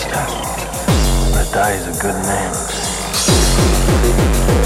Batista. But die is a good name.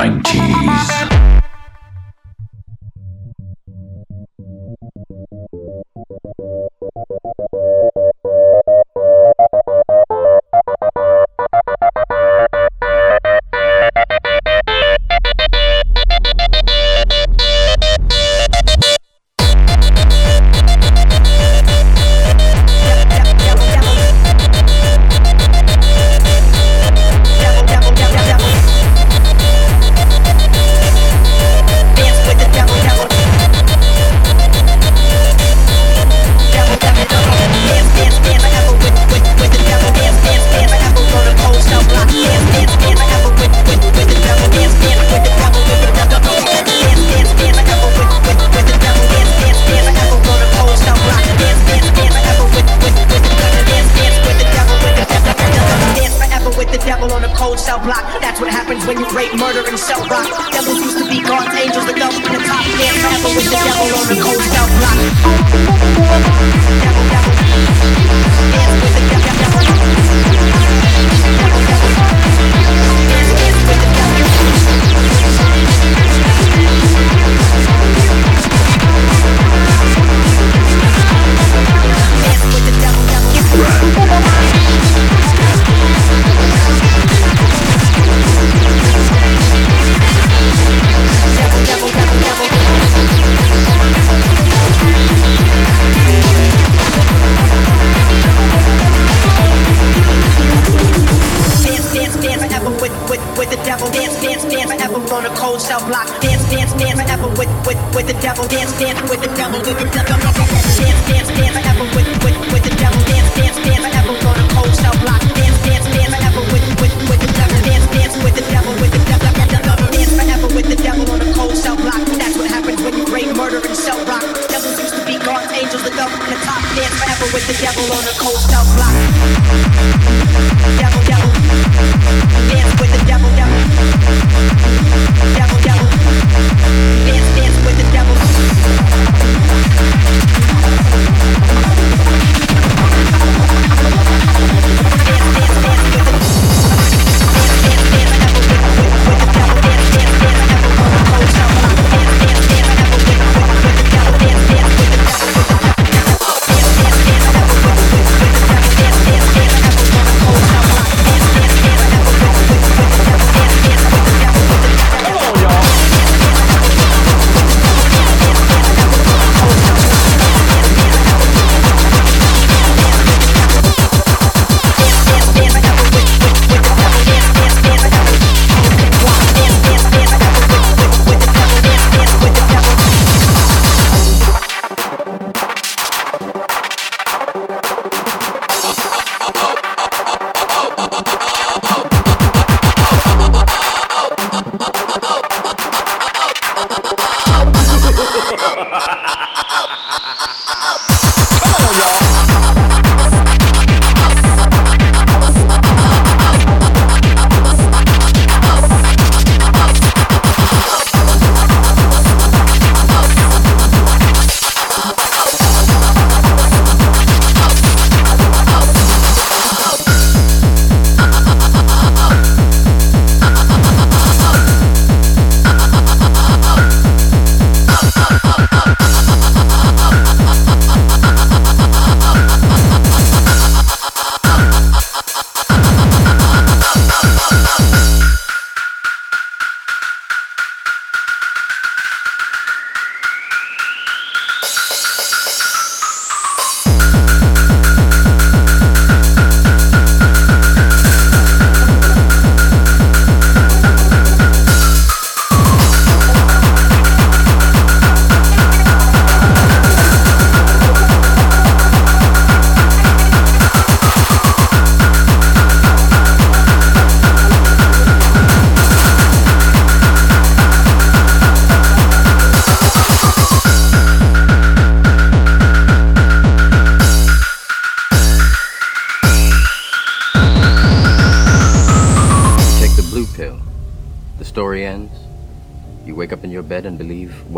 90s.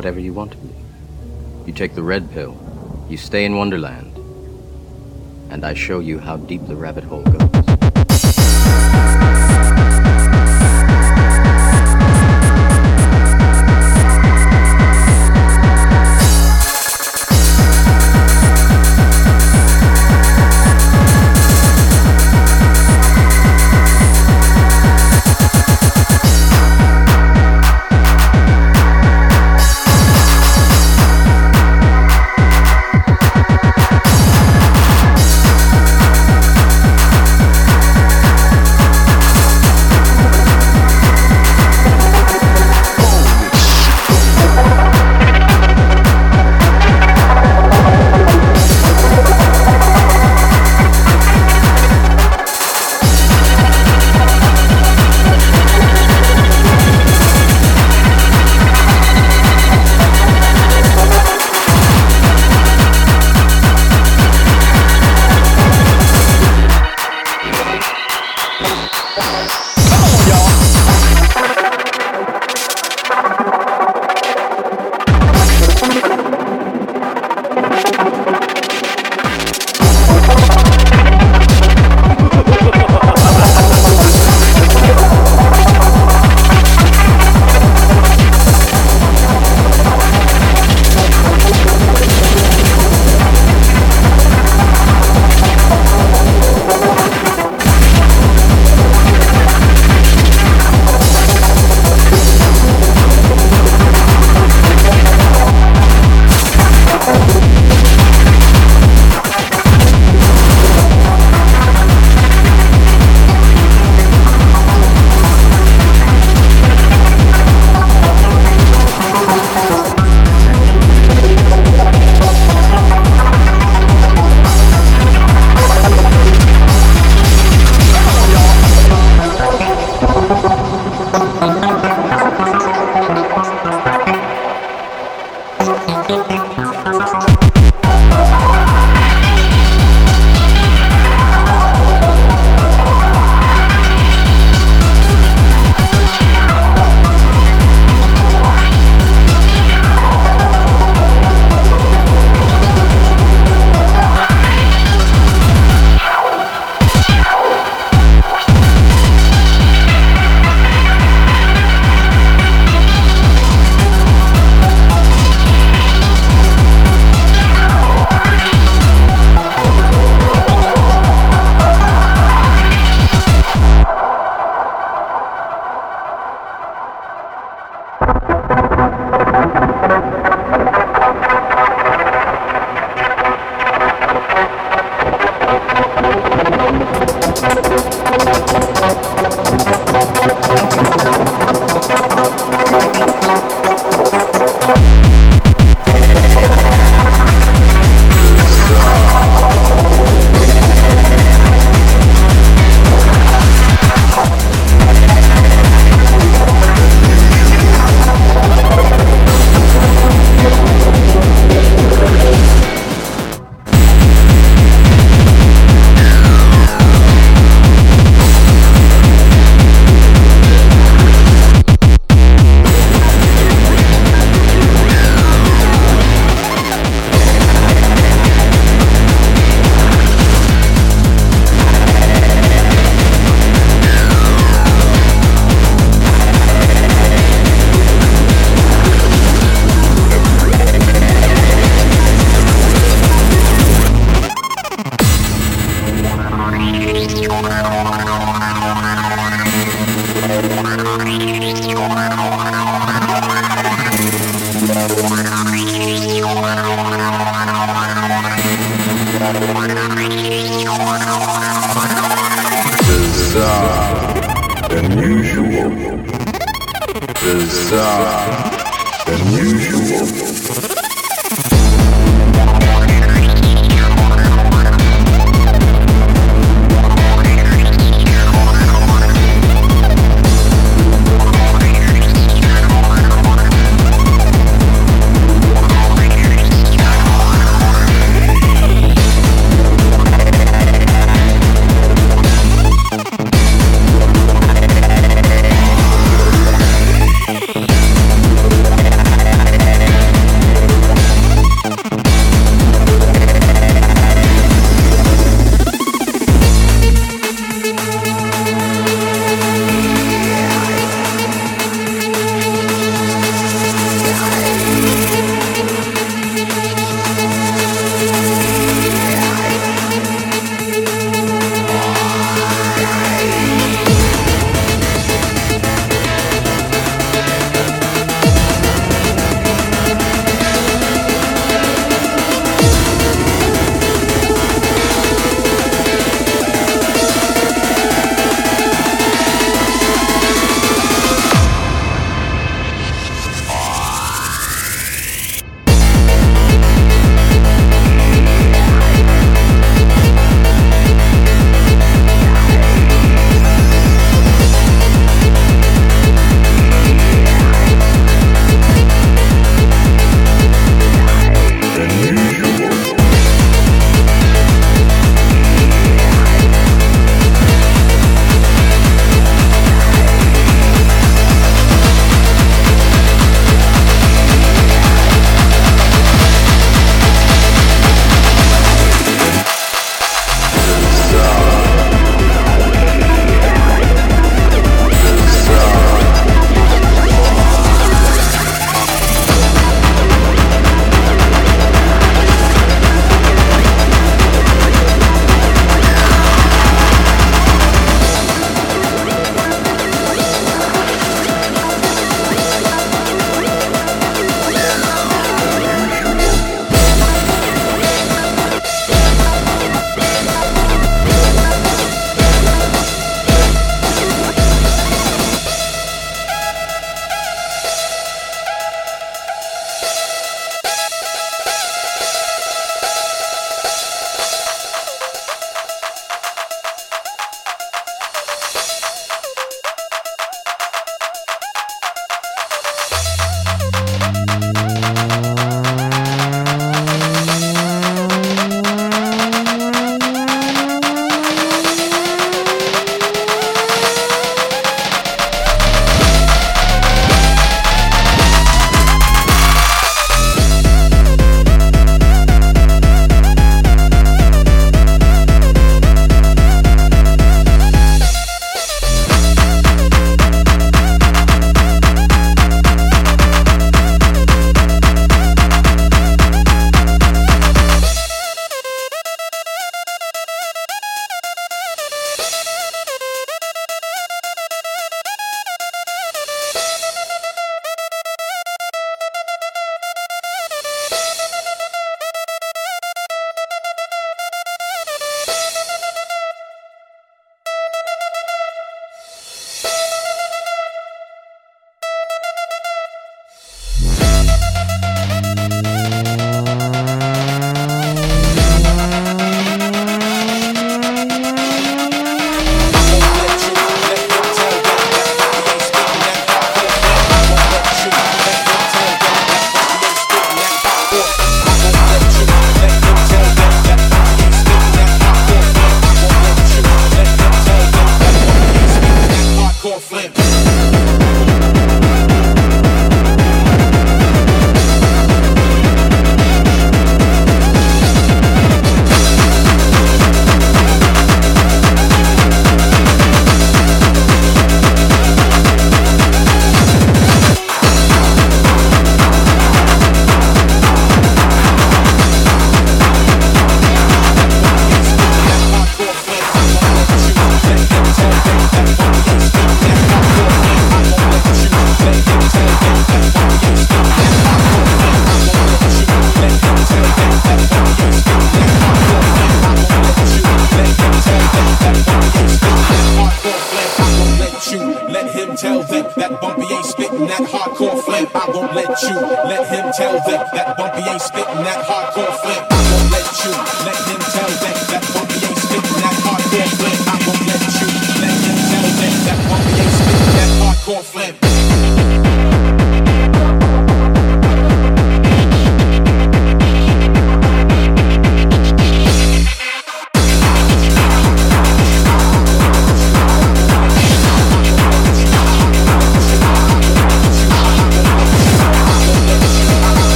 Whatever you want to be. You take the red pill, you stay in Wonderland, and I show you how deep the rabbit hole goes.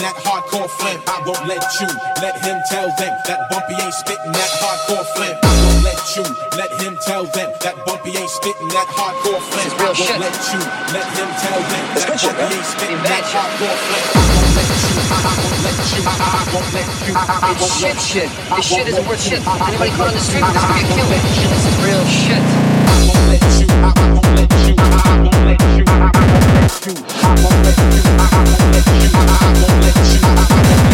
that hardcore flip. I won't let you let him tell them that Bumpy ain't spitting that hardcore flip. I won't let you let him tell them that Bumpy ain't spitting that hardcore flip. I won't shit. let you let him tell them that Bumpy shit, ain't spitting that hardcore flim. I won't let you. I won't let you. I won't let you. I won't shit, shit. This shit isn't worth shit. Anybody caught on the street with this will kill it. This is real shit. I won't let you. I won't you. I won't let you.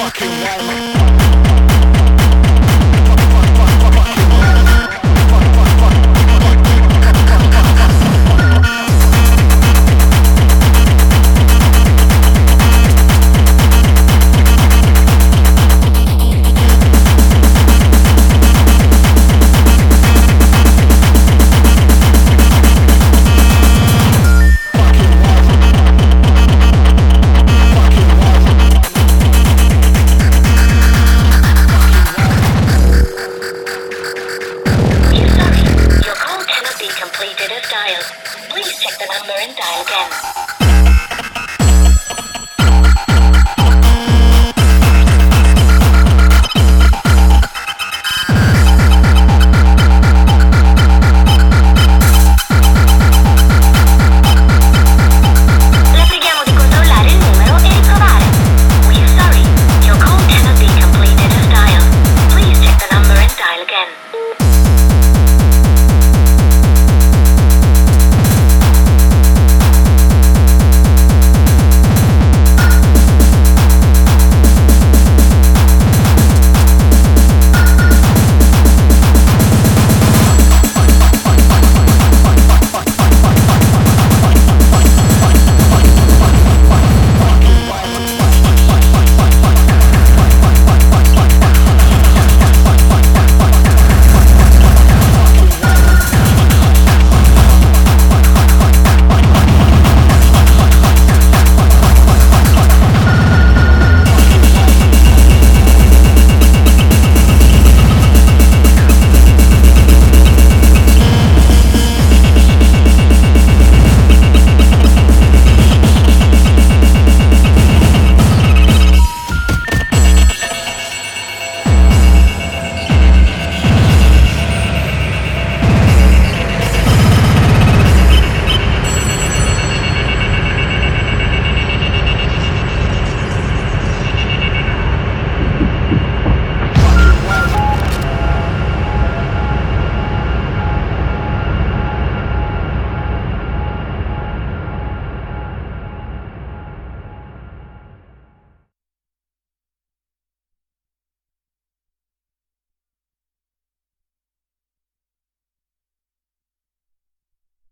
Fucking right.